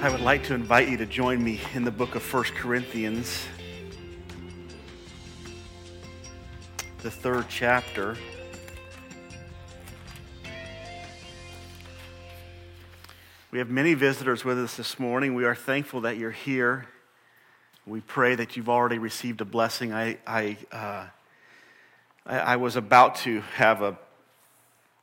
I would like to invite you to join me in the book of 1 Corinthians, the third chapter. We have many visitors with us this morning. We are thankful that you're here. We pray that you've already received a blessing. I, I, uh, I, I was about to have a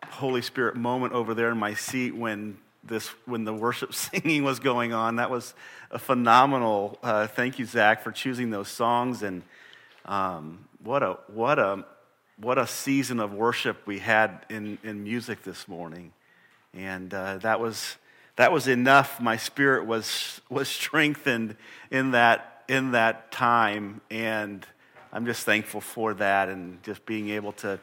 Holy Spirit moment over there in my seat when this when the worship singing was going on. That was a phenomenal. Uh, thank you, Zach, for choosing those songs, and um, what a what a what a season of worship we had in in music this morning, and uh, that was that was enough. My spirit was was strengthened in that in that time, and I'm just thankful for that, and just being able to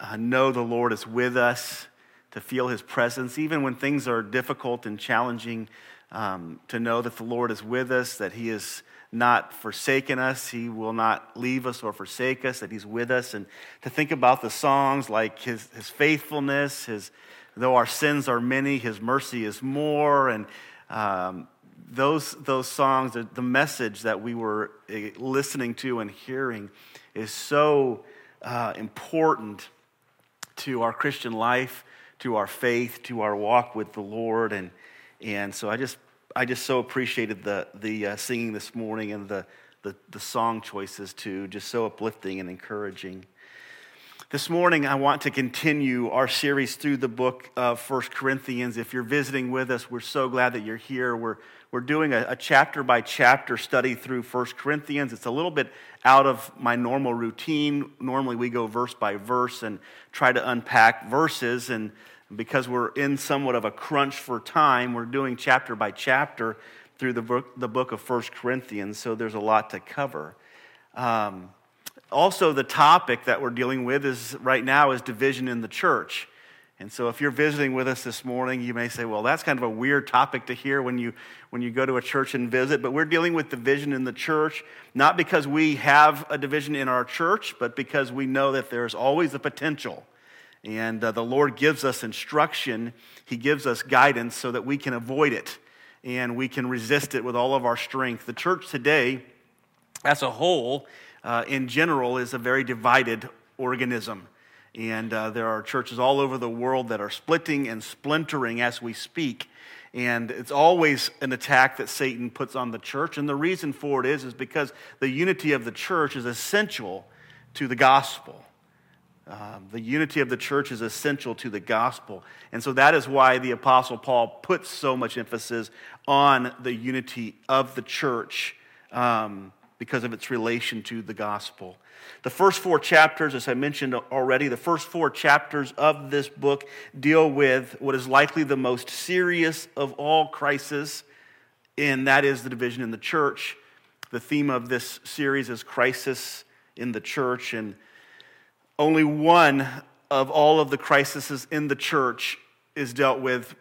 uh, know the Lord is with us to feel his presence, even when things are difficult and challenging, um, to know that the Lord is with us, that he is not forsaken us, he will not leave us or forsake us, that he's with us, and to think about the songs like his, his faithfulness, his, though our sins are many, his mercy is more, and um, those, those songs, the message that we were eh, listening to and hearing is so uh, important to our Christian life to our faith, to our walk with the Lord. And, and so I just, I just so appreciated the, the uh, singing this morning and the, the, the song choices too, just so uplifting and encouraging. This morning, I want to continue our series through the book of First Corinthians. If you're visiting with us, we're so glad that you're here. We're, we're doing a, a chapter by chapter study through First Corinthians. It's a little bit out of my normal routine. Normally, we go verse by verse and try to unpack verses. And because we're in somewhat of a crunch for time, we're doing chapter by chapter through the book, the book of First Corinthians, so there's a lot to cover. Um, also, the topic that we're dealing with is right now is division in the church. And so, if you're visiting with us this morning, you may say, well, that's kind of a weird topic to hear when you, when you go to a church and visit. But we're dealing with division in the church, not because we have a division in our church, but because we know that there's always a potential and uh, the Lord gives us instruction, He gives us guidance so that we can avoid it and we can resist it with all of our strength. The church today, as a whole, uh, in general, is a very divided organism. And uh, there are churches all over the world that are splitting and splintering as we speak. And it's always an attack that Satan puts on the church. And the reason for it is, is because the unity of the church is essential to the gospel. Um, the unity of the church is essential to the gospel. And so that is why the Apostle Paul puts so much emphasis on the unity of the church um, because of its relation to the gospel. The first four chapters, as I mentioned already, the first four chapters of this book deal with what is likely the most serious of all crises, and that is the division in the church. The theme of this series is crisis in the church. And only one of all of the crises in the church is dealt with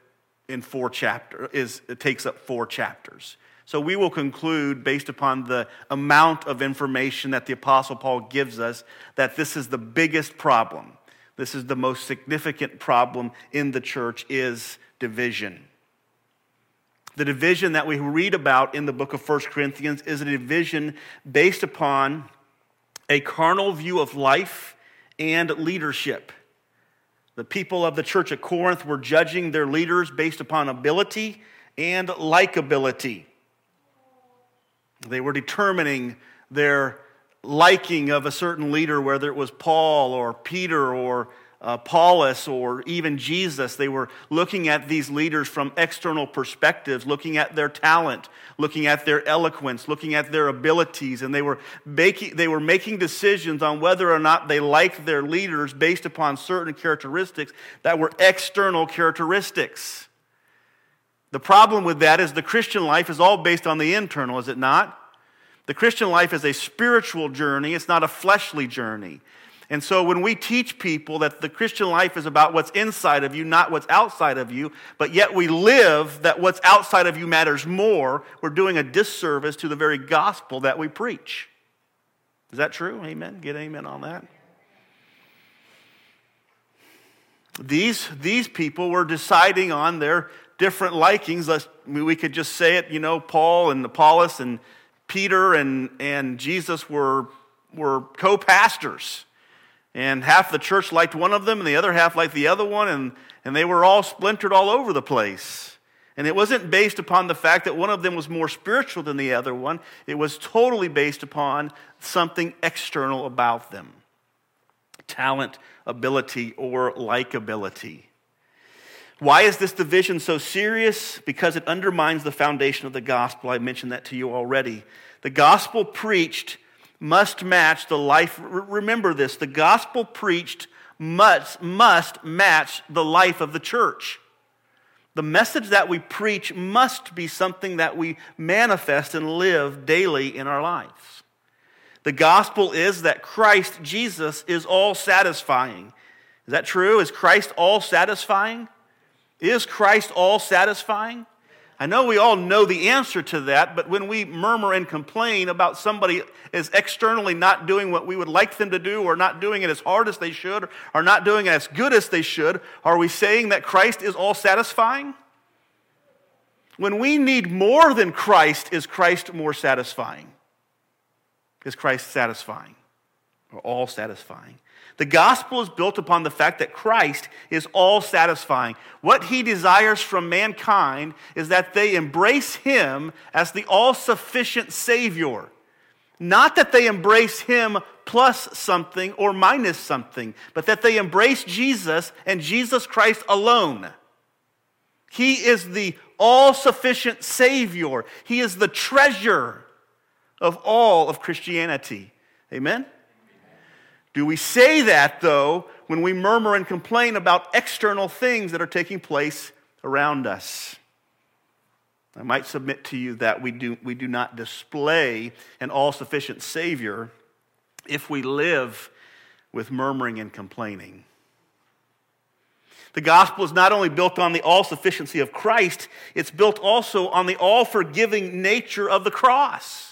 in four chapters, is, it takes up four chapters. So we will conclude, based upon the amount of information that the Apostle Paul gives us, that this is the biggest problem. This is the most significant problem in the church is division. The division that we read about in the book of 1 Corinthians is a division based upon a carnal view of life and leadership. The people of the church at Corinth were judging their leaders based upon ability and likability. They were determining their liking of a certain leader, whether it was Paul or Peter or uh, Apollos or even Jesus. They were looking at these leaders from external perspectives, looking at their talent, looking at their eloquence, looking at their abilities, and they were making, they were making decisions on whether or not they liked their leaders based upon certain characteristics that were external characteristics. The problem with that is the Christian life is all based on the internal, is it not? The Christian life is a spiritual journey, it's not a fleshly journey. And so when we teach people that the Christian life is about what's inside of you, not what's outside of you, but yet we live that what's outside of you matters more, we're doing a disservice to the very gospel that we preach. Is that true? Amen. Get amen on that. These, these people were deciding on their different likings. We could just say it, you know, Paul and Apollos and Peter and, and Jesus were, were co pastors. And half the church liked one of them, and the other half liked the other one, and, and they were all splintered all over the place. And it wasn't based upon the fact that one of them was more spiritual than the other one, it was totally based upon something external about them talent, ability, or likability. Why is this division so serious? Because it undermines the foundation of the gospel. I mentioned that to you already. The gospel preached must match the life. Remember this the gospel preached must, must match the life of the church. The message that we preach must be something that we manifest and live daily in our lives. The gospel is that Christ Jesus is all satisfying. Is that true? Is Christ all satisfying? Is Christ all satisfying? I know we all know the answer to that, but when we murmur and complain about somebody is externally not doing what we would like them to do, or not doing it as hard as they should, or not doing it as good as they should, are we saying that Christ is all satisfying? When we need more than Christ, is Christ more satisfying? Is Christ satisfying or all satisfying? The gospel is built upon the fact that Christ is all satisfying. What he desires from mankind is that they embrace him as the all sufficient Savior. Not that they embrace him plus something or minus something, but that they embrace Jesus and Jesus Christ alone. He is the all sufficient Savior, He is the treasure of all of Christianity. Amen? Do we say that, though, when we murmur and complain about external things that are taking place around us? I might submit to you that we do, we do not display an all sufficient Savior if we live with murmuring and complaining. The gospel is not only built on the all sufficiency of Christ, it's built also on the all forgiving nature of the cross.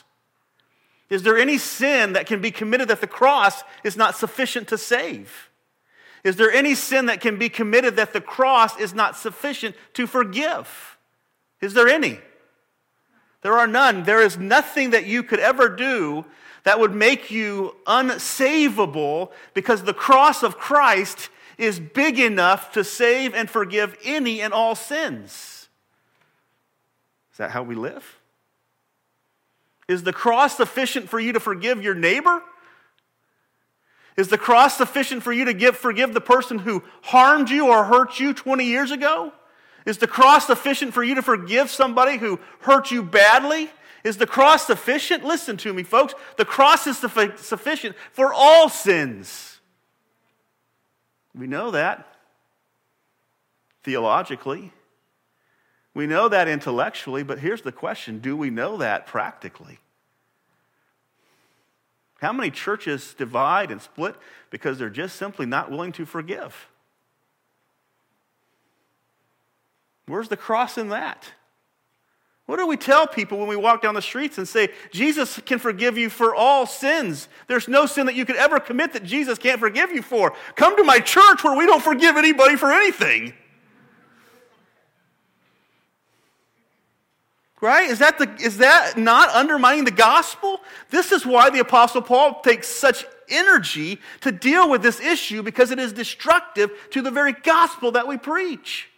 Is there any sin that can be committed that the cross is not sufficient to save? Is there any sin that can be committed that the cross is not sufficient to forgive? Is there any? There are none. There is nothing that you could ever do that would make you unsavable because the cross of Christ is big enough to save and forgive any and all sins. Is that how we live? Is the cross sufficient for you to forgive your neighbor? Is the cross sufficient for you to give, forgive the person who harmed you or hurt you 20 years ago? Is the cross sufficient for you to forgive somebody who hurt you badly? Is the cross sufficient? Listen to me, folks. The cross is sufficient for all sins. We know that theologically. We know that intellectually, but here's the question do we know that practically? How many churches divide and split because they're just simply not willing to forgive? Where's the cross in that? What do we tell people when we walk down the streets and say, Jesus can forgive you for all sins? There's no sin that you could ever commit that Jesus can't forgive you for. Come to my church where we don't forgive anybody for anything. Right? Is that, the, is that not undermining the gospel? This is why the Apostle Paul takes such energy to deal with this issue because it is destructive to the very gospel that we preach.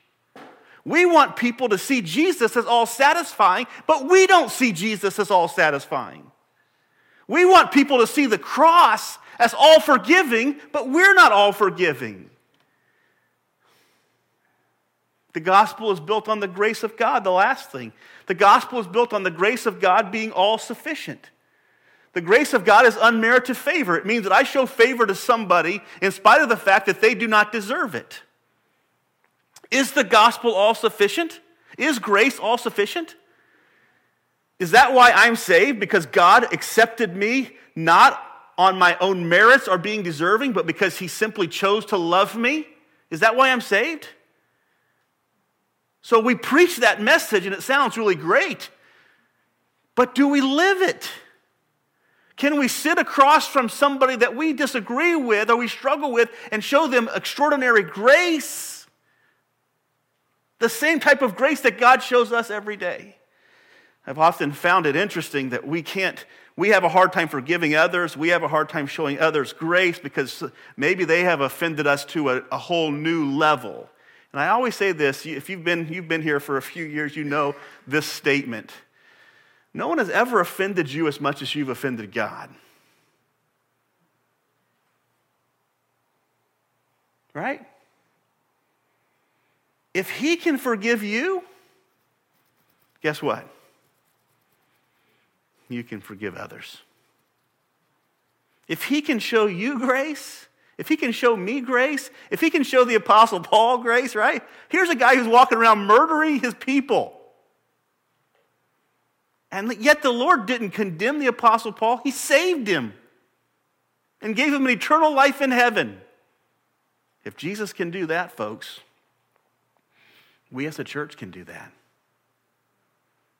We want people to see Jesus as all satisfying, but we don't see Jesus as all satisfying. We want people to see the cross as all forgiving, but we're not all forgiving. The gospel is built on the grace of God, the last thing. The gospel is built on the grace of God being all sufficient. The grace of God is unmerited favor. It means that I show favor to somebody in spite of the fact that they do not deserve it. Is the gospel all sufficient? Is grace all sufficient? Is that why I'm saved? Because God accepted me not on my own merits or being deserving, but because he simply chose to love me? Is that why I'm saved? So we preach that message and it sounds really great, but do we live it? Can we sit across from somebody that we disagree with or we struggle with and show them extraordinary grace? The same type of grace that God shows us every day. I've often found it interesting that we can't, we have a hard time forgiving others. We have a hard time showing others grace because maybe they have offended us to a, a whole new level. And I always say this if you've been, you've been here for a few years, you know this statement. No one has ever offended you as much as you've offended God. Right? If He can forgive you, guess what? You can forgive others. If He can show you grace, if he can show me grace, if he can show the Apostle Paul grace, right? Here's a guy who's walking around murdering his people. And yet the Lord didn't condemn the Apostle Paul, he saved him and gave him an eternal life in heaven. If Jesus can do that, folks, we as a church can do that.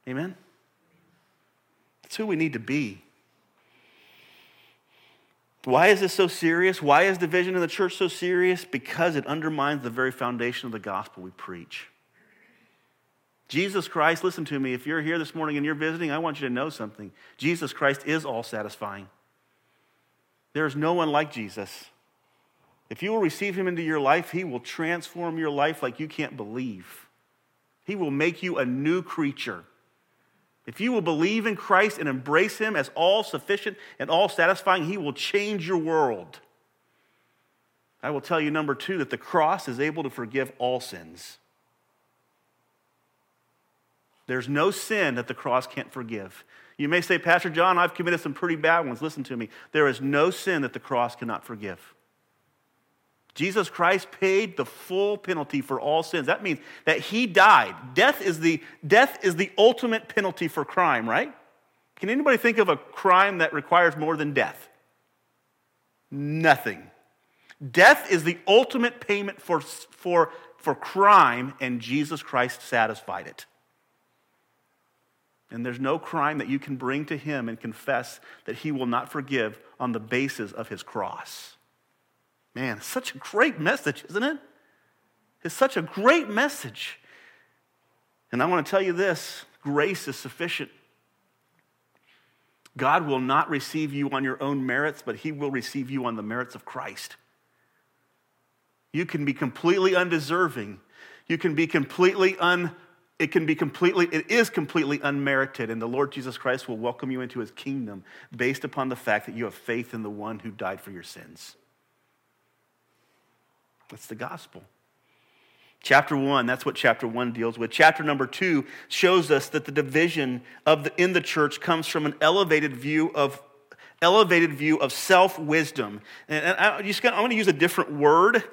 Amen? That's who we need to be. Why is this so serious? Why is division in the church so serious? Because it undermines the very foundation of the gospel we preach. Jesus Christ, listen to me, if you're here this morning and you're visiting, I want you to know something. Jesus Christ is all satisfying. There is no one like Jesus. If you will receive him into your life, he will transform your life like you can't believe. He will make you a new creature. If you will believe in Christ and embrace Him as all sufficient and all satisfying, He will change your world. I will tell you, number two, that the cross is able to forgive all sins. There's no sin that the cross can't forgive. You may say, Pastor John, I've committed some pretty bad ones. Listen to me. There is no sin that the cross cannot forgive. Jesus Christ paid the full penalty for all sins. That means that he died. Death is the, death is the ultimate penalty for crime, right? Can anybody think of a crime that requires more than death? Nothing. Death is the ultimate payment for, for, for crime, and Jesus Christ satisfied it. And there's no crime that you can bring to him and confess that he will not forgive on the basis of his cross. Man, such a great message, isn't it? It's such a great message. And I want to tell you this grace is sufficient. God will not receive you on your own merits, but He will receive you on the merits of Christ. You can be completely undeserving. You can be completely un it can be completely it is completely unmerited and the Lord Jesus Christ will welcome you into his kingdom based upon the fact that you have faith in the one who died for your sins. That's the gospel. Chapter one, that's what chapter one deals with. Chapter number two shows us that the division of the, in the church comes from an elevated view of elevated view of self wisdom. And, I, I'm going to use a different word,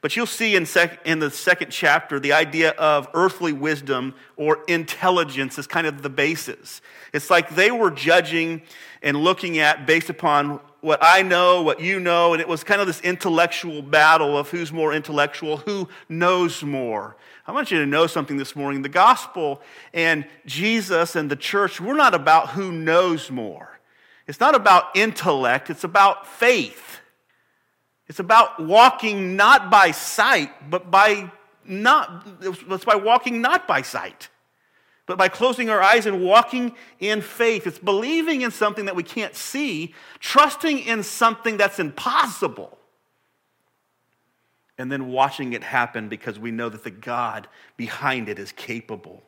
but you'll see in, sec, in the second chapter the idea of earthly wisdom or intelligence is kind of the basis. It's like they were judging and looking at based upon what I know, what you know, and it was kind of this intellectual battle of who's more intellectual, who knows more. I want you to know something this morning. The gospel and Jesus and the church, we're not about who knows more. It's not about intellect, it's about faith. It's about walking not by sight, but by not, it's by walking not by sight but by closing our eyes and walking in faith. It's believing in something that we can't see, trusting in something that's impossible, and then watching it happen because we know that the God behind it is capable.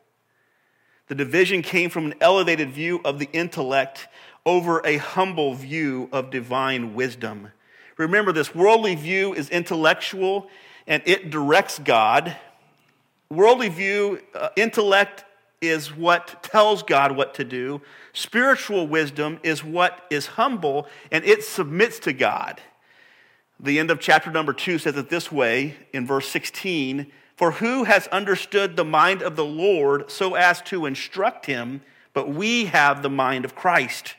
The division came from an elevated view of the intellect over a humble view of divine wisdom. Remember, this worldly view is intellectual and it directs God. Worldly view, uh, intellect is what tells God what to do. Spiritual wisdom is what is humble and it submits to God. The end of chapter number two says it this way in verse 16 For who has understood the mind of the Lord so as to instruct him? But we have the mind of Christ.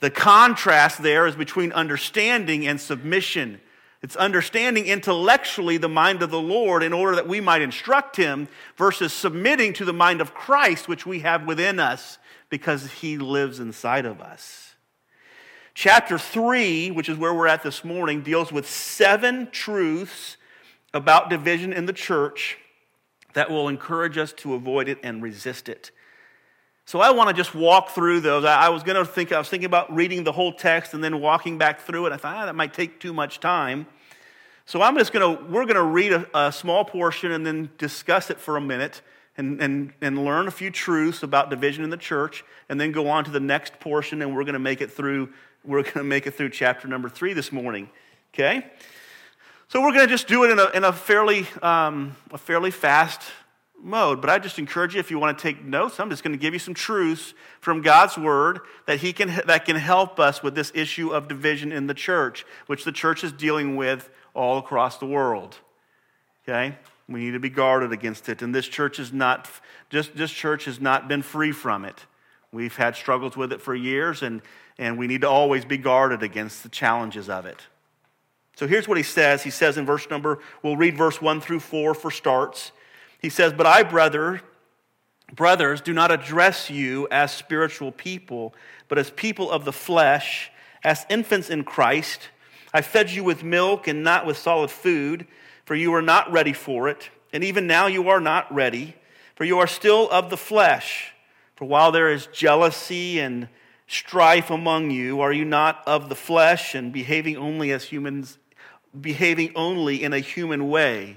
The contrast there is between understanding and submission. It's understanding intellectually the mind of the Lord in order that we might instruct him versus submitting to the mind of Christ, which we have within us because he lives inside of us. Chapter 3, which is where we're at this morning, deals with seven truths about division in the church that will encourage us to avoid it and resist it. So I want to just walk through those. I was going to think, I was thinking about reading the whole text and then walking back through it. I thought ah, that might take too much time. So I'm just going to, we're going to read a, a, small portion and then discuss it for a minute and, and, and learn a few truths about division in the church and then go on to the next portion and we're going to make it through, we're going to make it through chapter number three this morning. Okay? So we're going to just do it in a, in a fairly, um, a fairly fast mode. But I just encourage you, if you want to take notes, I'm just going to give you some truths from God's word that, he can, that can help us with this issue of division in the church, which the church is dealing with all across the world. Okay? We need to be guarded against it. And this church is not, just this church has not been free from it. We've had struggles with it for years, and, and we need to always be guarded against the challenges of it. So here's what he says. He says in verse number, we'll read verse 1 through 4 for starts. He says, But I, brother, brothers, do not address you as spiritual people, but as people of the flesh, as infants in Christ. I fed you with milk and not with solid food, for you were not ready for it. And even now you are not ready, for you are still of the flesh. For while there is jealousy and strife among you, are you not of the flesh and behaving only as humans, behaving only in a human way?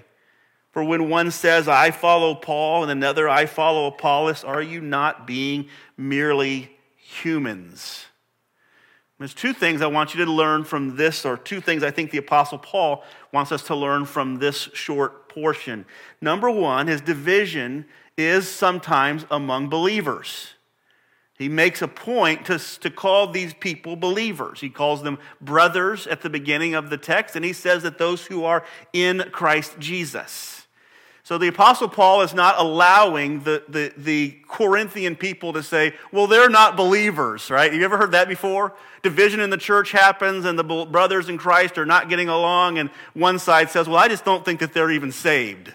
For when one says, I follow Paul, and another, I follow Apollos, are you not being merely humans? There's two things I want you to learn from this, or two things I think the Apostle Paul wants us to learn from this short portion. Number one, his division is sometimes among believers. He makes a point to, to call these people believers. He calls them brothers at the beginning of the text, and he says that those who are in Christ Jesus. So the Apostle Paul is not allowing the, the, the, Corinthian people to say, well, they're not believers, right? Have you ever heard that before? Division in the church happens and the brothers in Christ are not getting along, and one side says, well, I just don't think that they're even saved,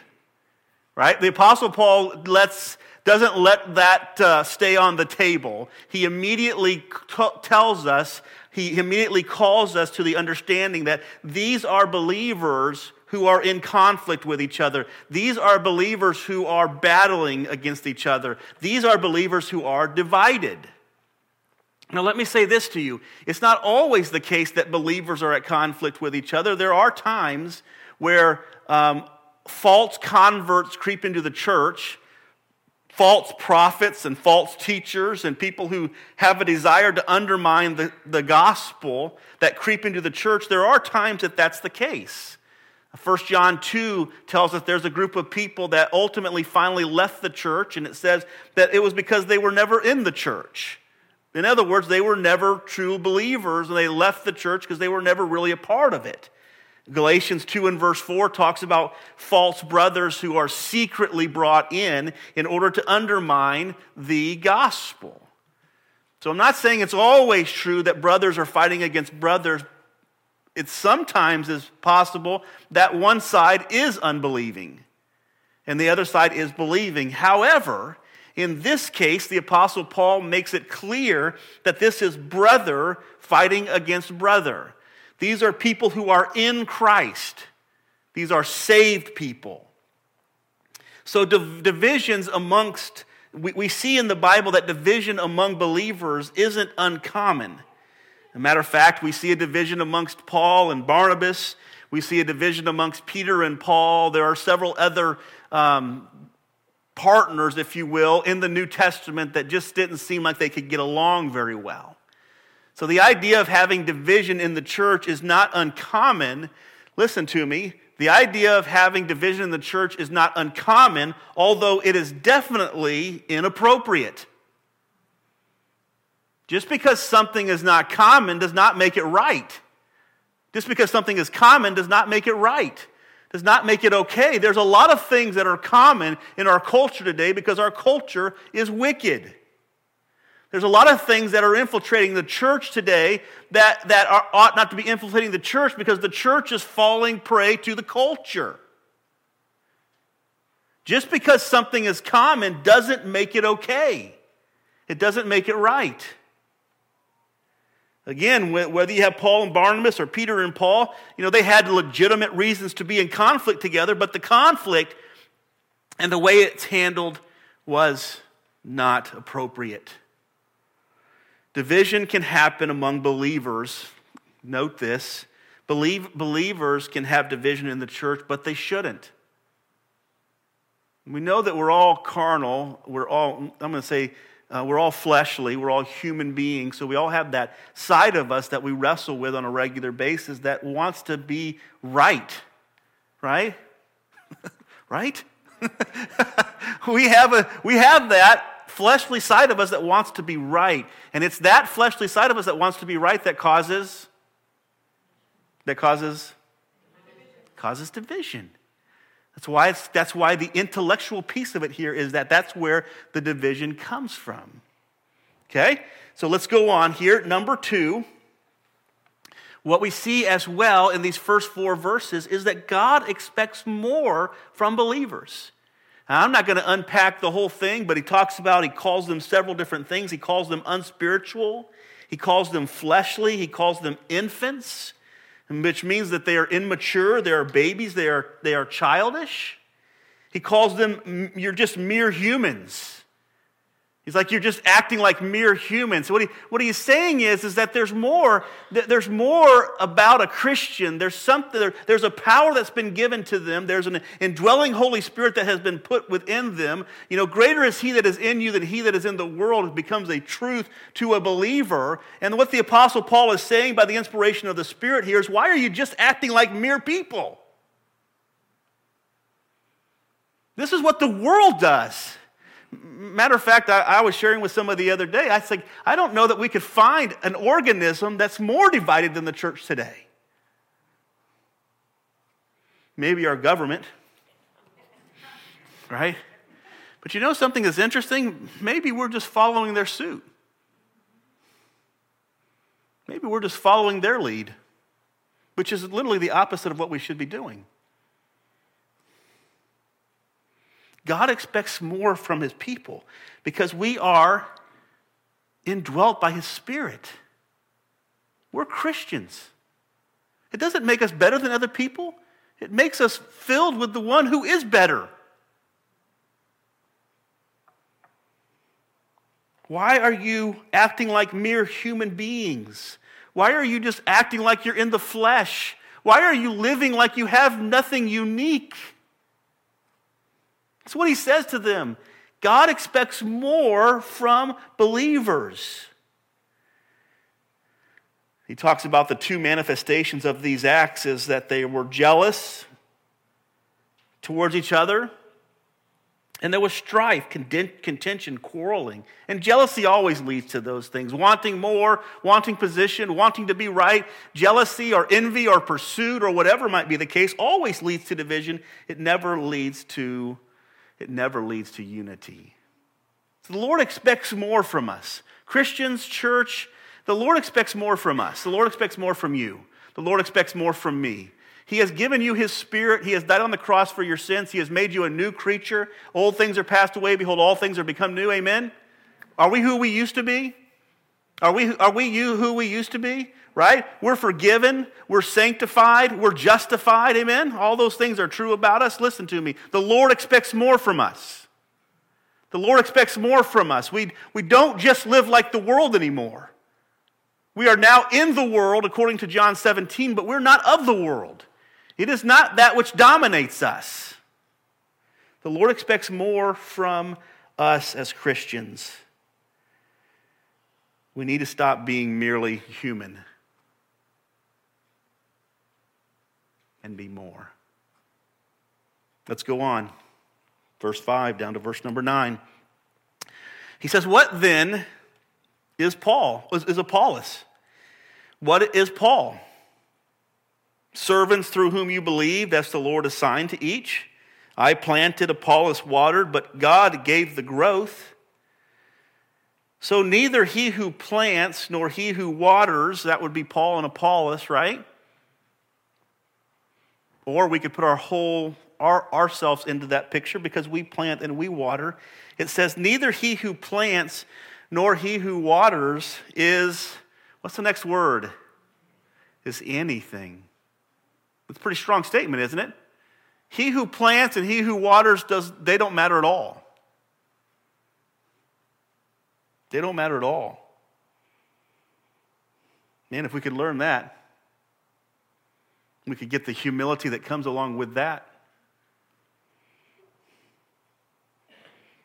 right? The Apostle Paul lets, doesn't let that uh, stay on the table. He immediately t- tells us, he immediately calls us to the understanding that these are believers who are in conflict with each other. These are believers who are battling against each other. These are believers who are divided. Now, let me say this to you. It's not always the case that believers are at conflict with each other. There are times where um, false converts creep into the church, false prophets and false teachers, and people who have a desire to undermine the, the gospel that creep into the church. There are times that that's the case. 1 John 2 tells us there's a group of people that ultimately finally left the church, and it says that it was because they were never in the church. In other words, they were never true believers, and they left the church because they were never really a part of it. Galatians 2 and verse 4 talks about false brothers who are secretly brought in in order to undermine the gospel. So I'm not saying it's always true that brothers are fighting against brothers, it sometimes is possible that one side is unbelieving and the other side is believing. However, in this case, the Apostle Paul makes it clear that this is brother fighting against brother. These are people who are in Christ, these are saved people. So, div- divisions amongst, we, we see in the Bible that division among believers isn't uncommon. A matter of fact, we see a division amongst Paul and Barnabas. We see a division amongst Peter and Paul. There are several other um, partners, if you will, in the New Testament that just didn't seem like they could get along very well. So the idea of having division in the church is not uncommon. Listen to me. The idea of having division in the church is not uncommon, although it is definitely inappropriate. Just because something is not common does not make it right. Just because something is common does not make it right, does not make it okay. There's a lot of things that are common in our culture today because our culture is wicked. There's a lot of things that are infiltrating the church today that, that are, ought not to be infiltrating the church because the church is falling prey to the culture. Just because something is common doesn't make it okay, it doesn't make it right. Again, whether you have Paul and Barnabas or Peter and Paul, you know, they had legitimate reasons to be in conflict together, but the conflict and the way it's handled was not appropriate. Division can happen among believers. Note this. Believe, believers can have division in the church, but they shouldn't. We know that we're all carnal. We're all, I'm going to say, uh, we're all fleshly. We're all human beings. So we all have that side of us that we wrestle with on a regular basis that wants to be right. Right? right? we, have a, we have that fleshly side of us that wants to be right. And it's that fleshly side of us that wants to be right that causes that causes causes division. That's why, that's why the intellectual piece of it here is that that's where the division comes from. Okay? So let's go on here. Number two, what we see as well in these first four verses is that God expects more from believers. Now, I'm not going to unpack the whole thing, but he talks about, he calls them several different things. He calls them unspiritual, he calls them fleshly, he calls them infants, which means that they are immature, they are babies, they are, they are childish. He calls them, you're just mere humans. He's like, you're just acting like mere humans. What, he, what he's saying is, is that there's more, there's more about a Christian. There's something, there, there's a power that's been given to them. There's an indwelling Holy Spirit that has been put within them. You know, greater is he that is in you than he that is in the world. It becomes a truth to a believer. And what the Apostle Paul is saying by the inspiration of the Spirit here is, why are you just acting like mere people? This is what the world does. Matter of fact, I, I, was sharing with someone the other day. I said, I don't know that we could find an organism that's more divided than the church today. Maybe our government, right? But you know something that's interesting? Maybe we're just following their suit. Maybe we're just following their lead, which is literally the opposite of what we should be doing. God expects more from his people because we are indwelt by his spirit. We're Christians. It doesn't make us better than other people, it makes us filled with the one who is better. Why are you acting like mere human beings? Why are you just acting like you're in the flesh? Why are you living like you have nothing unique? That's what he says to them. God expects more from believers. He talks about the two manifestations of these acts is that they were jealous towards each other and there was strife, contention, quarreling. And jealousy always leads to those things wanting more, wanting position, wanting to be right. Jealousy or envy or pursuit or whatever might be the case always leads to division. It never leads to it never leads to unity. So the Lord expects more from us. Christians, church, the Lord expects more from us. The Lord expects more from you. The Lord expects more from me. He has given you His Spirit. He has died on the cross for your sins. He has made you a new creature. Old things are passed away. Behold, all things are become new. Amen. Are we who we used to be? Are we, are we you who we used to be? Right? We're forgiven, we're sanctified, we're justified, amen? All those things are true about us. Listen to me. The Lord expects more from us. The Lord expects more from us. We, we don't just live like the world anymore. We are now in the world, according to John 17, but we're not of the world. It is not that which dominates us. The Lord expects more from us as Christians. We need to stop being merely human. And be more. Let's go on. Verse 5 down to verse number 9. He says, What then is Paul? Is Apollos? What is Paul? Servants through whom you believe, that's the Lord assigned to each. I planted, Apollos watered, but God gave the growth. So neither he who plants nor he who waters, that would be Paul and Apollos, right? Or we could put our whole our, ourselves into that picture because we plant and we water. It says, Neither he who plants nor he who waters is, what's the next word? Is anything. It's a pretty strong statement, isn't it? He who plants and he who waters does they don't matter at all. They don't matter at all. Man, if we could learn that, we could get the humility that comes along with that.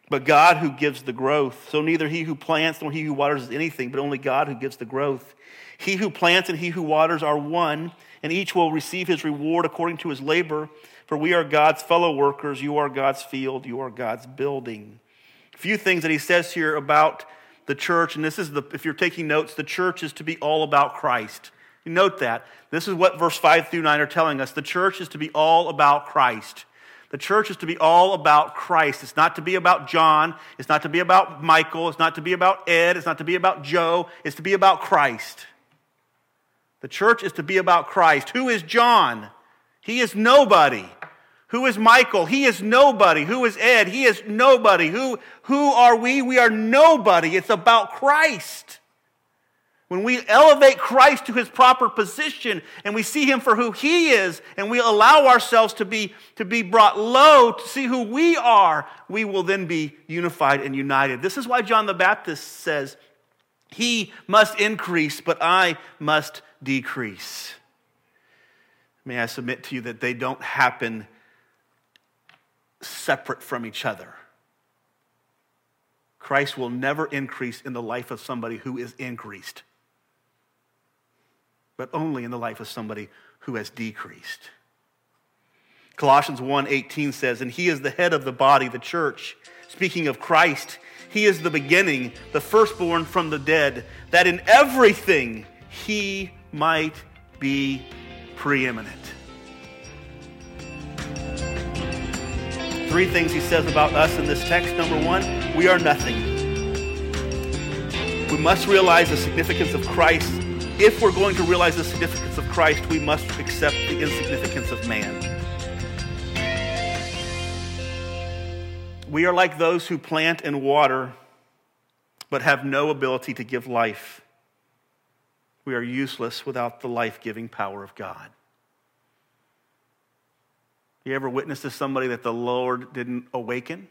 But God who gives the growth. So neither he who plants nor he who waters is anything, but only God who gives the growth. He who plants and he who waters are one, and each will receive his reward according to his labor. For we are God's fellow workers. You are God's field. You are God's building. A few things that he says here about the church, and this is the, if you're taking notes, the church is to be all about Christ. Note that. This is what verse 5 through 9 are telling us. The church is to be all about Christ. The church is to be all about Christ. It's not to be about John. It's not to be about Michael. It's not to be about Ed. It's not to be about Joe. It's to be about Christ. The church is to be about Christ. Who is John? He is nobody. Who is Michael? He is nobody. Who is Ed? He is nobody. Who, who are we? We are nobody. It's about Christ. When we elevate Christ to his proper position and we see him for who he is and we allow ourselves to be, to be brought low to see who we are, we will then be unified and united. This is why John the Baptist says, He must increase, but I must decrease. May I submit to you that they don't happen separate from each other. Christ will never increase in the life of somebody who is increased, but only in the life of somebody who has decreased. Colossians 1:18 says, "And he is the head of the body, the church." Speaking of Christ, he is the beginning, the firstborn from the dead, that in everything he might be preeminent. Three things he says about us in this text. Number one, we are nothing. We must realize the significance of Christ. If we're going to realize the significance of Christ, we must accept the insignificance of man. We are like those who plant and water, but have no ability to give life. We are useless without the life giving power of God. You ever witnessed to somebody that the Lord didn't awaken?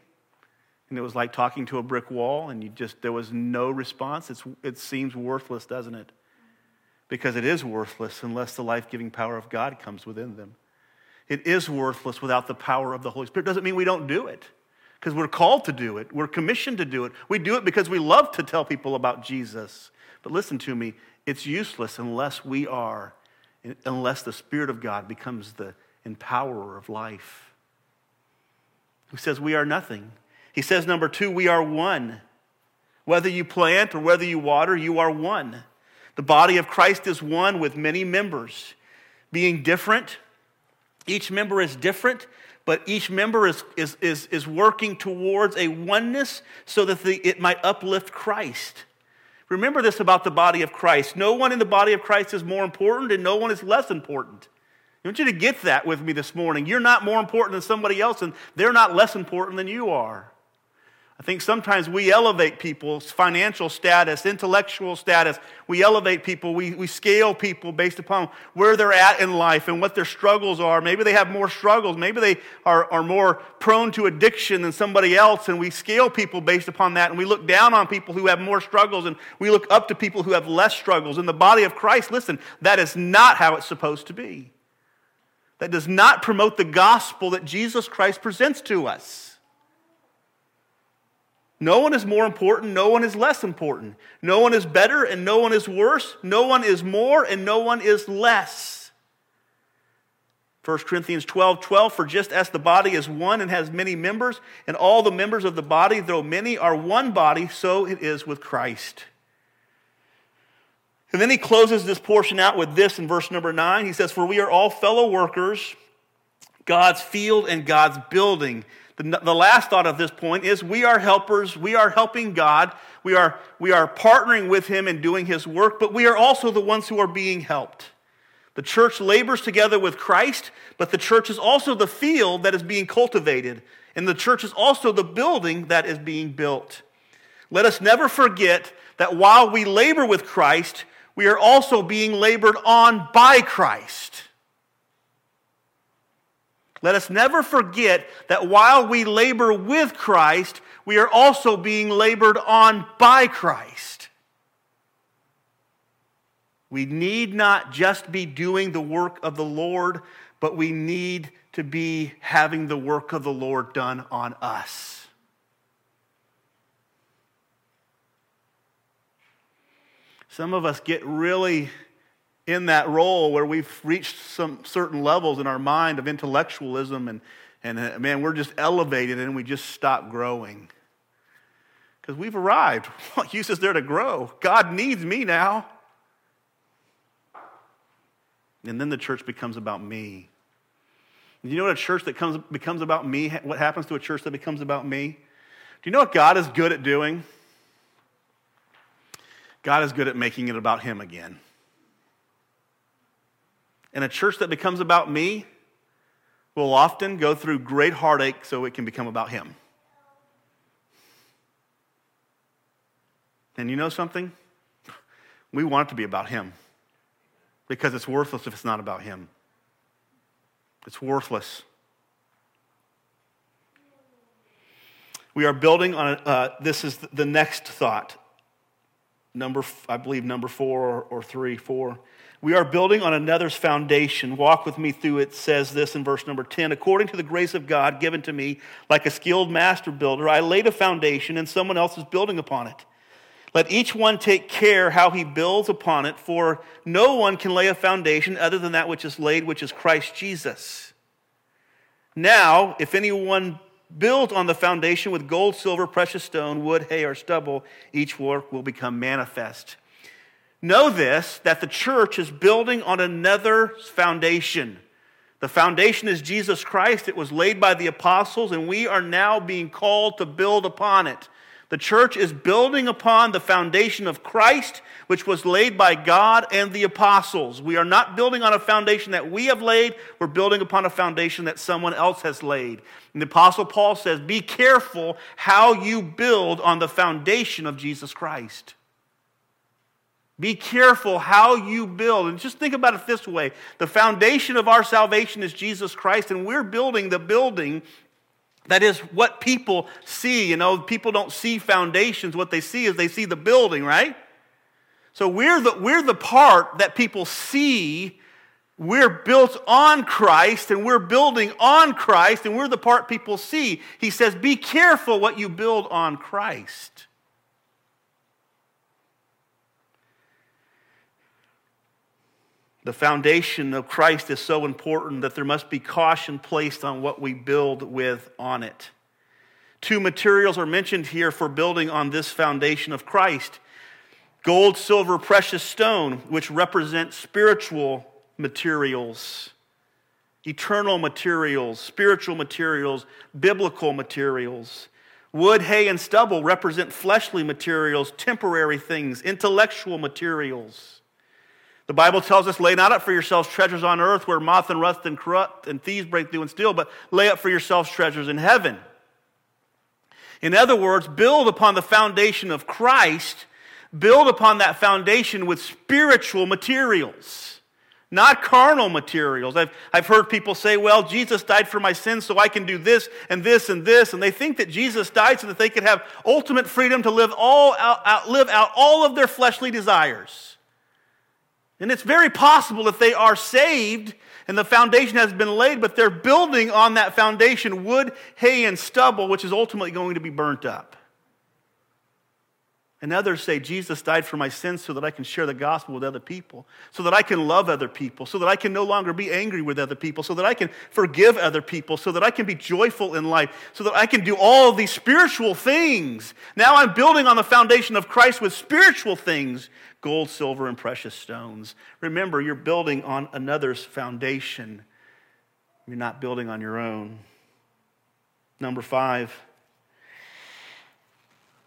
And it was like talking to a brick wall and you just, there was no response. It's, it seems worthless, doesn't it? Because it is worthless unless the life giving power of God comes within them. It is worthless without the power of the Holy Spirit. Doesn't mean we don't do it because we're called to do it. We're commissioned to do it. We do it because we love to tell people about Jesus. But listen to me, it's useless unless we are, unless the Spirit of God becomes the empowerer of life. Who says we are nothing. He says, number two, we are one. Whether you plant or whether you water, you are one. The body of Christ is one with many members. Being different, each member is different, but each member is, is, is, is working towards a oneness so that the, it might uplift Christ. Remember this about the body of Christ. No one in the body of Christ is more important, and no one is less important. I want you to get that with me this morning. You're not more important than somebody else, and they're not less important than you are. I think sometimes we elevate people's financial status, intellectual status. We elevate people, we, we scale people based upon where they're at in life and what their struggles are. Maybe they have more struggles. Maybe they are, are more prone to addiction than somebody else, and we scale people based upon that. And we look down on people who have more struggles, and we look up to people who have less struggles. In the body of Christ, listen, that is not how it's supposed to be that does not promote the gospel that Jesus Christ presents to us. No one is more important, no one is less important. No one is better and no one is worse. No one is more and no one is less. 1 Corinthians 12 12, for just as the body is one and has many members, and all the members of the body, though many, are one body, so it is with Christ. And then he closes this portion out with this in verse number nine. He says, For we are all fellow workers. God's field and God's building. The, the last thought of this point is we are helpers. We are helping God. We are, we are partnering with Him in doing His work, but we are also the ones who are being helped. The church labors together with Christ, but the church is also the field that is being cultivated, and the church is also the building that is being built. Let us never forget that while we labor with Christ, we are also being labored on by Christ. Let us never forget that while we labor with Christ, we are also being labored on by Christ. We need not just be doing the work of the Lord, but we need to be having the work of the Lord done on us. Some of us get really in that role where we've reached some certain levels in our mind of intellectualism and, and uh, man, we're just elevated and we just stop growing. Because we've arrived. What use is there to grow? God needs me now. And then the church becomes about me. Do you know what a church that comes, becomes about me, what happens to a church that becomes about me? Do you know what God is good at doing? God is good at making it about Him again. And a church that becomes about me will often go through great heartache so it can become about Him. And you know something? We want it to be about Him because it's worthless if it's not about Him. It's worthless. We are building on, uh, this is the next thought. Number, I believe, number four or, or three, four. We are building on another's foundation. Walk with me through it, says this in verse number 10. According to the grace of God given to me, like a skilled master builder, I laid a foundation and someone else is building upon it. Let each one take care how he builds upon it, for no one can lay a foundation other than that which is laid, which is Christ Jesus. Now, if anyone builds on the foundation with gold, silver, precious stone, wood, hay, or stubble, each work will become manifest Know this that the church is building on another foundation. The foundation is Jesus Christ. It was laid by the apostles, and we are now being called to build upon it. The church is building upon the foundation of Christ, which was laid by God and the apostles. We are not building on a foundation that we have laid, we're building upon a foundation that someone else has laid. And the apostle Paul says, Be careful how you build on the foundation of Jesus Christ. Be careful how you build. And just think about it this way the foundation of our salvation is Jesus Christ, and we're building the building that is what people see. You know, people don't see foundations. What they see is they see the building, right? So we're the, we're the part that people see. We're built on Christ and we're building on Christ, and we're the part people see. He says, Be careful what you build on Christ. The foundation of Christ is so important that there must be caution placed on what we build with on it. Two materials are mentioned here for building on this foundation of Christ gold, silver, precious stone, which represent spiritual materials, eternal materials, spiritual materials, biblical materials. Wood, hay, and stubble represent fleshly materials, temporary things, intellectual materials. The Bible tells us, lay not up for yourselves treasures on earth where moth and rust and corrupt and thieves break through and steal, but lay up for yourselves treasures in heaven. In other words, build upon the foundation of Christ, build upon that foundation with spiritual materials, not carnal materials. I've, I've heard people say, well, Jesus died for my sins so I can do this and this and this. And they think that Jesus died so that they could have ultimate freedom to live, all out, out, live out all of their fleshly desires. And it's very possible that they are saved and the foundation has been laid, but they're building on that foundation wood, hay, and stubble, which is ultimately going to be burnt up. And others say, Jesus died for my sins so that I can share the gospel with other people, so that I can love other people, so that I can no longer be angry with other people, so that I can forgive other people, so that I can be joyful in life, so that I can do all these spiritual things. Now I'm building on the foundation of Christ with spiritual things gold, silver, and precious stones. Remember, you're building on another's foundation. You're not building on your own. Number five,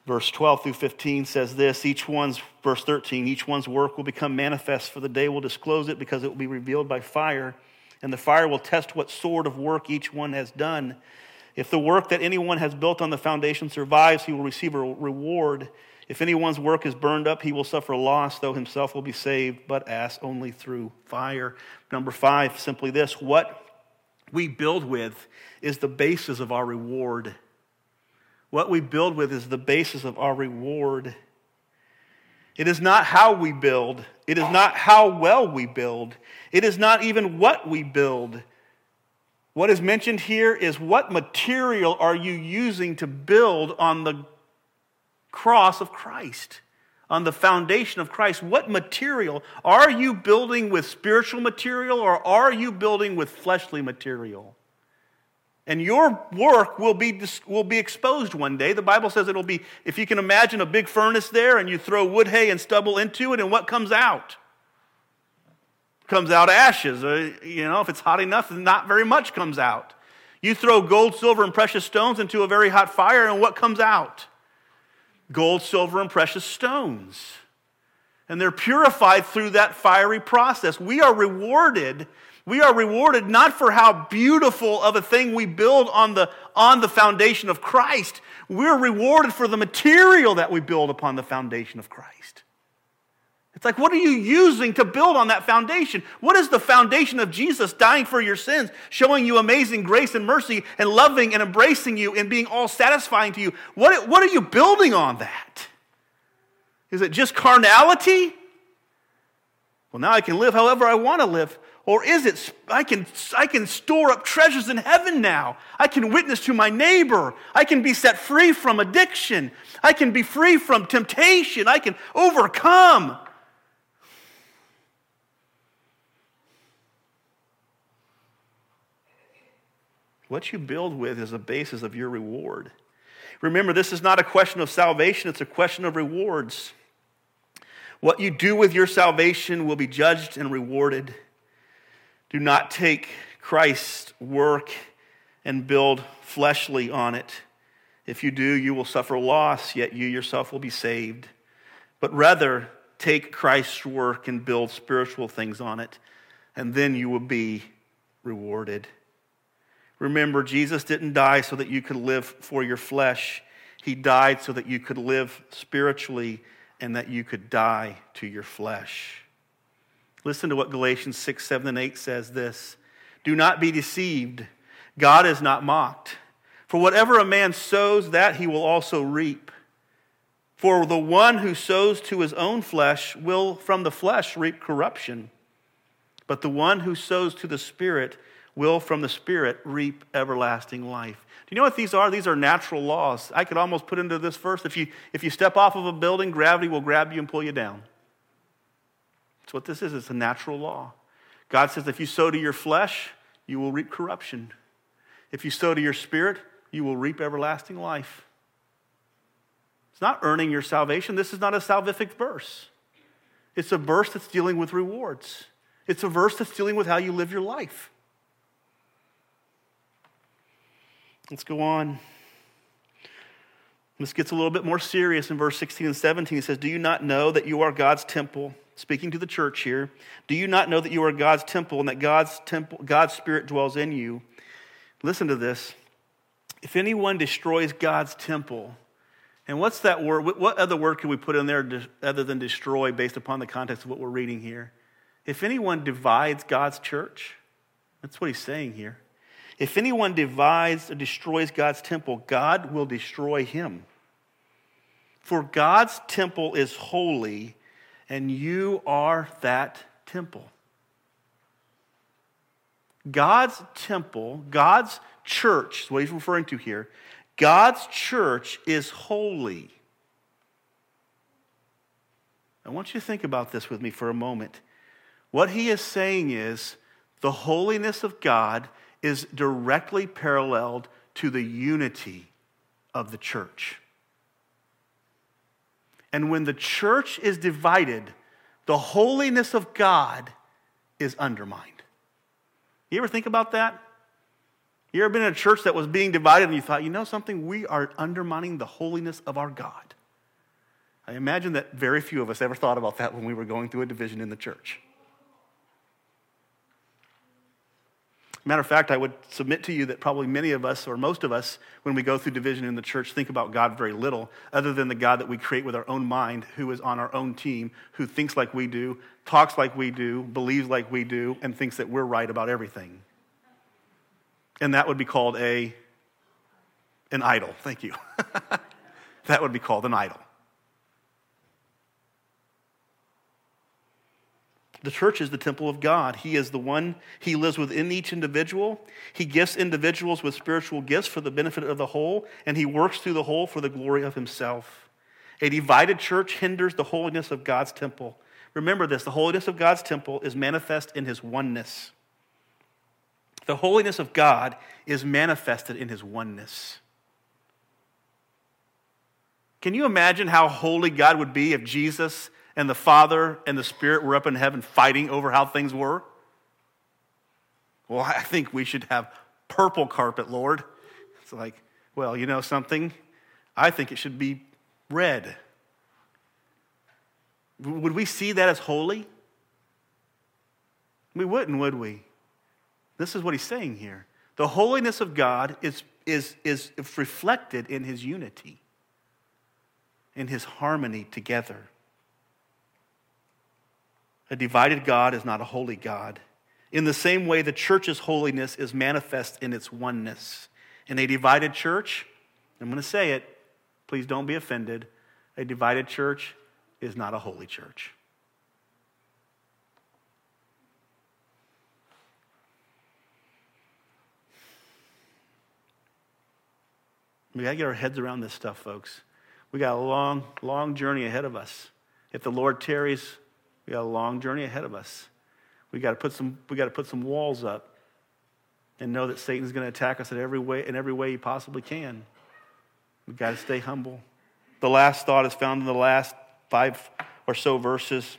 verse 12 through 15 says this each one's, verse 13, each one's work will become manifest, for the day will disclose it because it will be revealed by fire, and the fire will test what sort of work each one has done. If the work that anyone has built on the foundation survives, he will receive a reward. If anyone's work is burned up, he will suffer loss, though himself will be saved, but as only through fire. Number five, simply this what we build with is the basis of our reward. What we build with is the basis of our reward. It is not how we build. It is not how well we build. It is not even what we build. What is mentioned here is what material are you using to build on the cross of Christ, on the foundation of Christ? What material? Are you building with spiritual material or are you building with fleshly material? And your work will be, will be exposed one day. The Bible says it'll be, if you can imagine a big furnace there and you throw wood, hay, and stubble into it, and what comes out? comes out ashes. Uh, you know, if it's hot enough, not very much comes out. You throw gold, silver, and precious stones into a very hot fire, and what comes out? Gold, silver, and precious stones. And they're purified through that fiery process. We are rewarded. We are rewarded not for how beautiful of a thing we build on the, on the foundation of Christ. We're rewarded for the material that we build upon the foundation of Christ. It's like, what are you using to build on that foundation? What is the foundation of Jesus dying for your sins, showing you amazing grace and mercy, and loving and embracing you and being all satisfying to you? What, what are you building on that? Is it just carnality? Well, now I can live however I want to live. Or is it, I can, I can store up treasures in heaven now. I can witness to my neighbor. I can be set free from addiction. I can be free from temptation. I can overcome. What you build with is a basis of your reward. Remember, this is not a question of salvation, it's a question of rewards. What you do with your salvation will be judged and rewarded. Do not take Christ's work and build fleshly on it. If you do, you will suffer loss, yet you yourself will be saved. But rather, take Christ's work and build spiritual things on it, and then you will be rewarded. Remember, Jesus didn't die so that you could live for your flesh. He died so that you could live spiritually and that you could die to your flesh. Listen to what Galatians 6, 7, and 8 says this Do not be deceived. God is not mocked. For whatever a man sows, that he will also reap. For the one who sows to his own flesh will from the flesh reap corruption. But the one who sows to the Spirit will from the Spirit reap everlasting life. Do you know what these are? These are natural laws. I could almost put into this verse if you, if you step off of a building, gravity will grab you and pull you down. That's what this is. It's a natural law. God says if you sow to your flesh, you will reap corruption. If you sow to your spirit, you will reap everlasting life. It's not earning your salvation. This is not a salvific verse. It's a verse that's dealing with rewards. It's a verse that's dealing with how you live your life. Let's go on. This gets a little bit more serious in verse 16 and 17. He says, Do you not know that you are God's temple? Speaking to the church here, do you not know that you are God's temple and that God's temple, God's Spirit dwells in you? Listen to this. If anyone destroys God's temple, and what's that word? What other word can we put in there other than destroy based upon the context of what we're reading here? If anyone divides God's church, that's what he's saying here. If anyone divides or destroys God's temple, God will destroy him. For God's temple is holy, and you are that temple. God's temple, God's church, is what he's referring to here. God's church is holy. I want you to think about this with me for a moment. What he is saying is the holiness of God is directly paralleled to the unity of the church. And when the church is divided, the holiness of God is undermined. You ever think about that? You ever been in a church that was being divided and you thought, you know something? We are undermining the holiness of our God. I imagine that very few of us ever thought about that when we were going through a division in the church. Matter of fact, I would submit to you that probably many of us, or most of us, when we go through division in the church, think about God very little, other than the God that we create with our own mind, who is on our own team, who thinks like we do, talks like we do, believes like we do, and thinks that we're right about everything. And that would be called a an idol. Thank you. that would be called an idol. The church is the temple of God. He is the one, He lives within each individual. He gifts individuals with spiritual gifts for the benefit of the whole, and He works through the whole for the glory of Himself. A divided church hinders the holiness of God's temple. Remember this the holiness of God's temple is manifest in His oneness. The holiness of God is manifested in His oneness. Can you imagine how holy God would be if Jesus and the Father and the Spirit were up in heaven fighting over how things were? Well, I think we should have purple carpet, Lord. It's like, well, you know something? I think it should be red. Would we see that as holy? We wouldn't, would we? This is what he's saying here. The holiness of God is, is, is reflected in his unity, in his harmony together. A divided God is not a holy God. In the same way, the church's holiness is manifest in its oneness. In a divided church, I'm going to say it, please don't be offended. A divided church is not a holy church. We got to get our heads around this stuff, folks. We got a long, long journey ahead of us. If the Lord tarries, we got a long journey ahead of us. We got to put some, we got to put some walls up and know that Satan's going to attack us in every way, in every way he possibly can. We've got to stay humble. The last thought is found in the last five or so verses.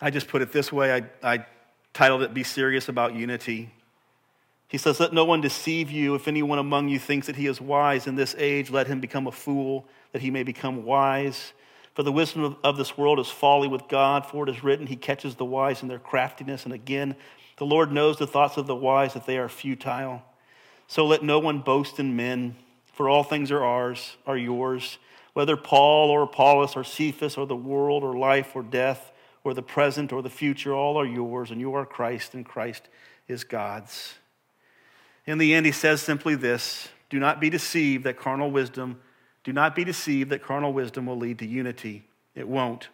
I just put it this way I, I titled it Be Serious About Unity. He says, Let no one deceive you. If anyone among you thinks that he is wise in this age, let him become a fool, that he may become wise. For the wisdom of, this world is folly with God, for it is written, He catches the wise in their craftiness. And again, the Lord knows the thoughts of the wise, that they are futile. So let no one boast in men, for all things are ours, are yours, whether Paul or Apollos or Cephas or the world or life or death or the present or the future, all are yours, and you are Christ, and Christ is God's. In the end, he says simply this Do not be deceived that carnal wisdom do not be deceived that carnal wisdom will lead to unity. It won't.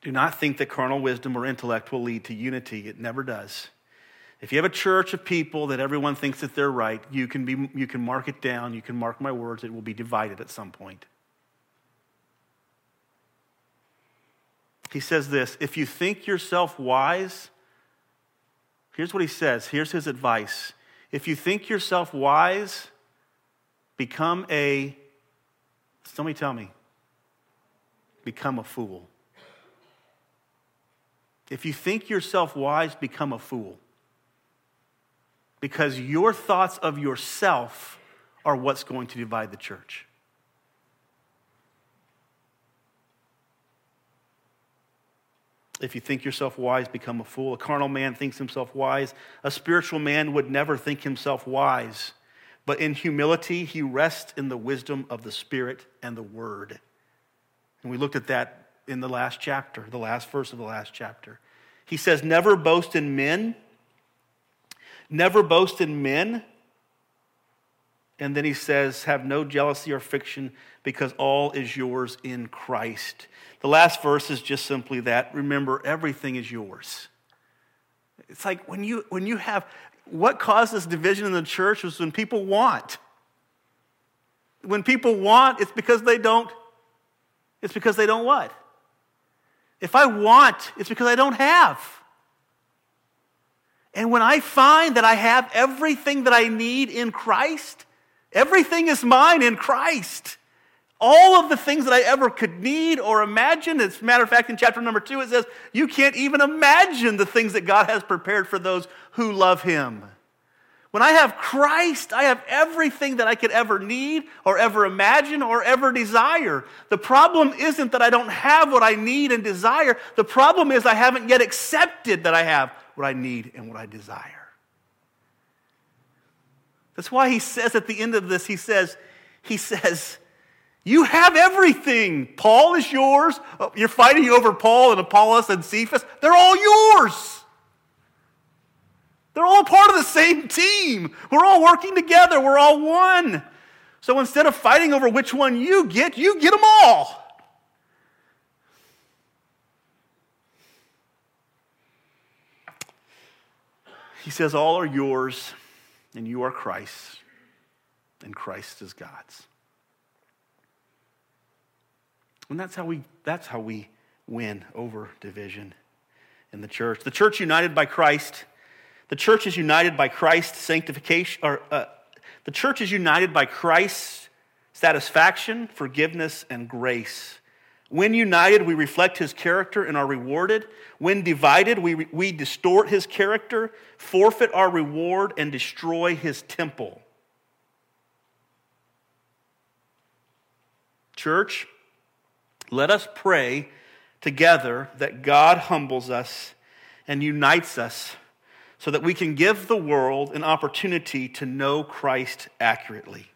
Do not think that carnal wisdom or intellect will lead to unity. It never does. If you have a church of people that everyone thinks that they're right, you can, be, you can mark it down, you can mark my words, it will be divided at some point. He says this if you think yourself wise, here's what he says. Here's his advice. If you think yourself wise, Become a, somebody tell me, become a fool. If you think yourself wise, become a fool. Because your thoughts of yourself are what's going to divide the church. If you think yourself wise, become a fool. A carnal man thinks himself wise. A spiritual man would never think himself wise but in humility, he rests in the wisdom of the Spirit and the Word. And we looked at that in the last chapter, the last verse of the last chapter. He says, Never boast in men. Never boast in men. And then he says, Have no jealousy or fiction, because all is yours in Christ. The last verse is just simply that. Remember, everything is yours. It's like when you, when you have, what causes division in the church was when people want. When people want, it's because they don't, it's because they don't what? If I want, it's because I don't have. And when I find that I have everything that I need in Christ, everything is mine in Christ, all of the things that I ever could need or imagine. As a matter of fact, in chapter number two, it says, You can't even imagine the things that God has prepared for those who love Him. When I have Christ, I have everything that I could ever need or ever imagine or ever desire. The problem isn't that I don't have what I need and desire. The problem is I haven't yet accepted that I have what I need and what I desire. That's why he says at the end of this, he says, he says, you have everything. Paul is yours. Oh, you're fighting over Paul and Apollos and Cephas. They're all yours. They're all part of the same team. We're all working together. We're all one. So instead of fighting over which one you get, you get them all. He says, All are yours, and you are Christ's, and Christ is God's. And that's how we, that's how we win over division in the church. The church united by Christ, the church is united by Christ's sanctification, or uh, the church is united by Christ's satisfaction, forgiveness, and grace. When united, we reflect his character and are rewarded. When divided, we, we distort his character, forfeit our reward, and destroy his temple. Church, let us pray together that God humbles us and unites us so that we can give the world an opportunity to know Christ accurately.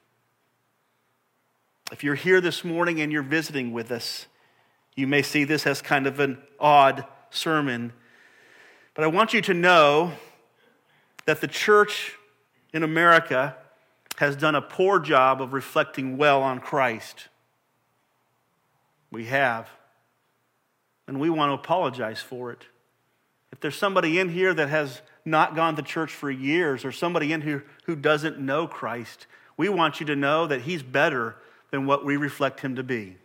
If you're here this morning and you're visiting with us, you may see this as kind of an odd sermon. But I want you to know that the church in America has done a poor job of reflecting well on Christ. We have. And we want to apologize for it. If there's somebody in here that has not gone to church for years or somebody in here who doesn't know Christ, we want you to know that He's better than what we reflect Him to be.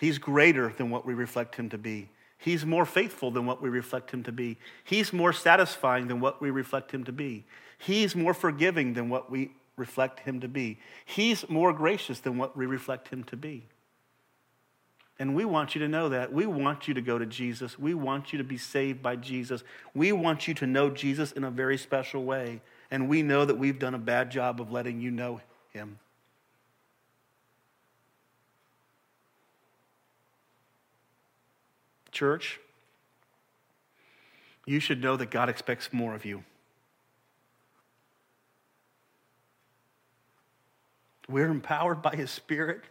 He's greater than what we reflect Him to be. He's more faithful than what we reflect Him to be. He's more satisfying than what we reflect Him to be. He's more forgiving than what we reflect him to be. He's more gracious than what we reflect him to be. And we want you to know that. We want you to go to Jesus. We want you to be saved by Jesus. We want you to know Jesus in a very special way. And we know that we've done a bad job of letting you know him. Church, you should know that God expects more of you. We're empowered by His Spirit.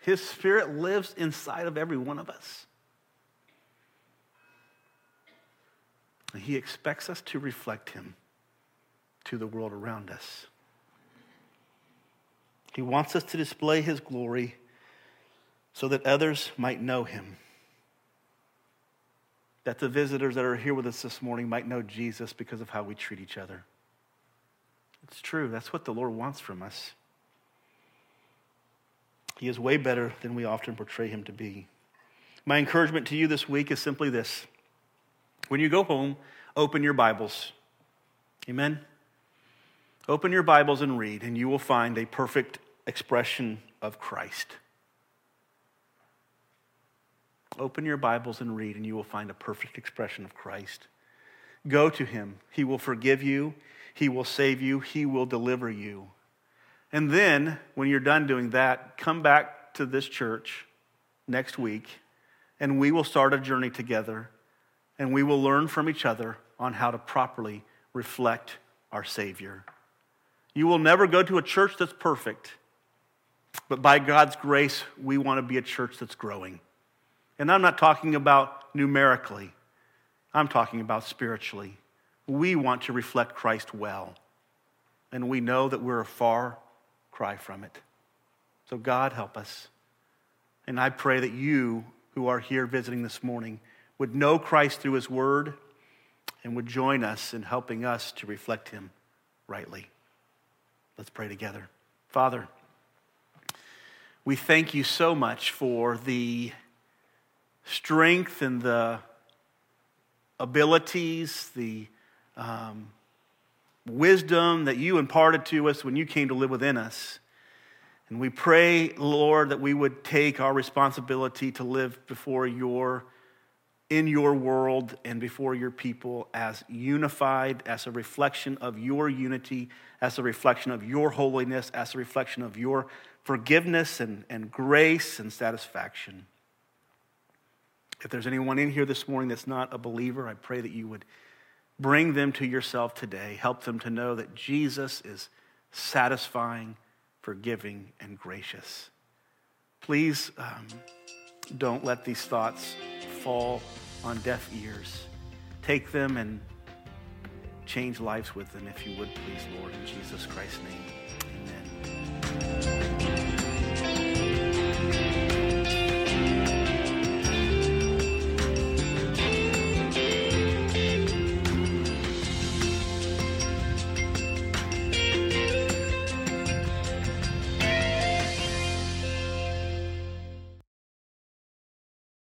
His Spirit lives inside of every one of us. And He expects us to reflect Him to the world around us. He wants us to display His glory so that others might know Him. That the visitors that are here with us this morning might know Jesus because of how we treat each other. It's true. That's what the Lord wants from us. He is way better than we often portray him to be. My encouragement to you this week is simply this when you go home, open your Bibles. Amen? Open your Bibles and read, and you will find a perfect expression of Christ. Open your Bibles and read, and you will find a perfect expression of Christ. Go to him. He will forgive you. He will save you, He will deliver you. And then, when you're done doing that, come back to this church next week, and we will start a journey together, and we will learn from each other on how to properly reflect our Savior. You will never go to a church that's perfect, but by God's grace, we want to be a church that's growing. And I'm not talking about numerically, I'm talking about spiritually. We want to reflect Christ well. And we know that we're a far cry from it. So, God, help us. And I pray that you who are here visiting this morning would know Christ through his word and would join us in helping us to reflect him rightly. Let's pray together. Father, we thank you so much for the strength and the abilities, the um, wisdom that you imparted to us when you came to live within us. And we pray, Lord, that we would take our responsibility to live before your, in your world and before your people as unified, as a reflection of your unity, as a reflection of your holiness, as a reflection of your forgiveness and, and grace and satisfaction. If there's anyone in here this morning that's not a believer, I pray that you would bring them to yourself today. Help them to know that Jesus is satisfying, forgiving, and gracious. Please um, don't let these thoughts fall on deaf ears. Take them and change lives with them, if you would, please, Lord, in Jesus Christ's name.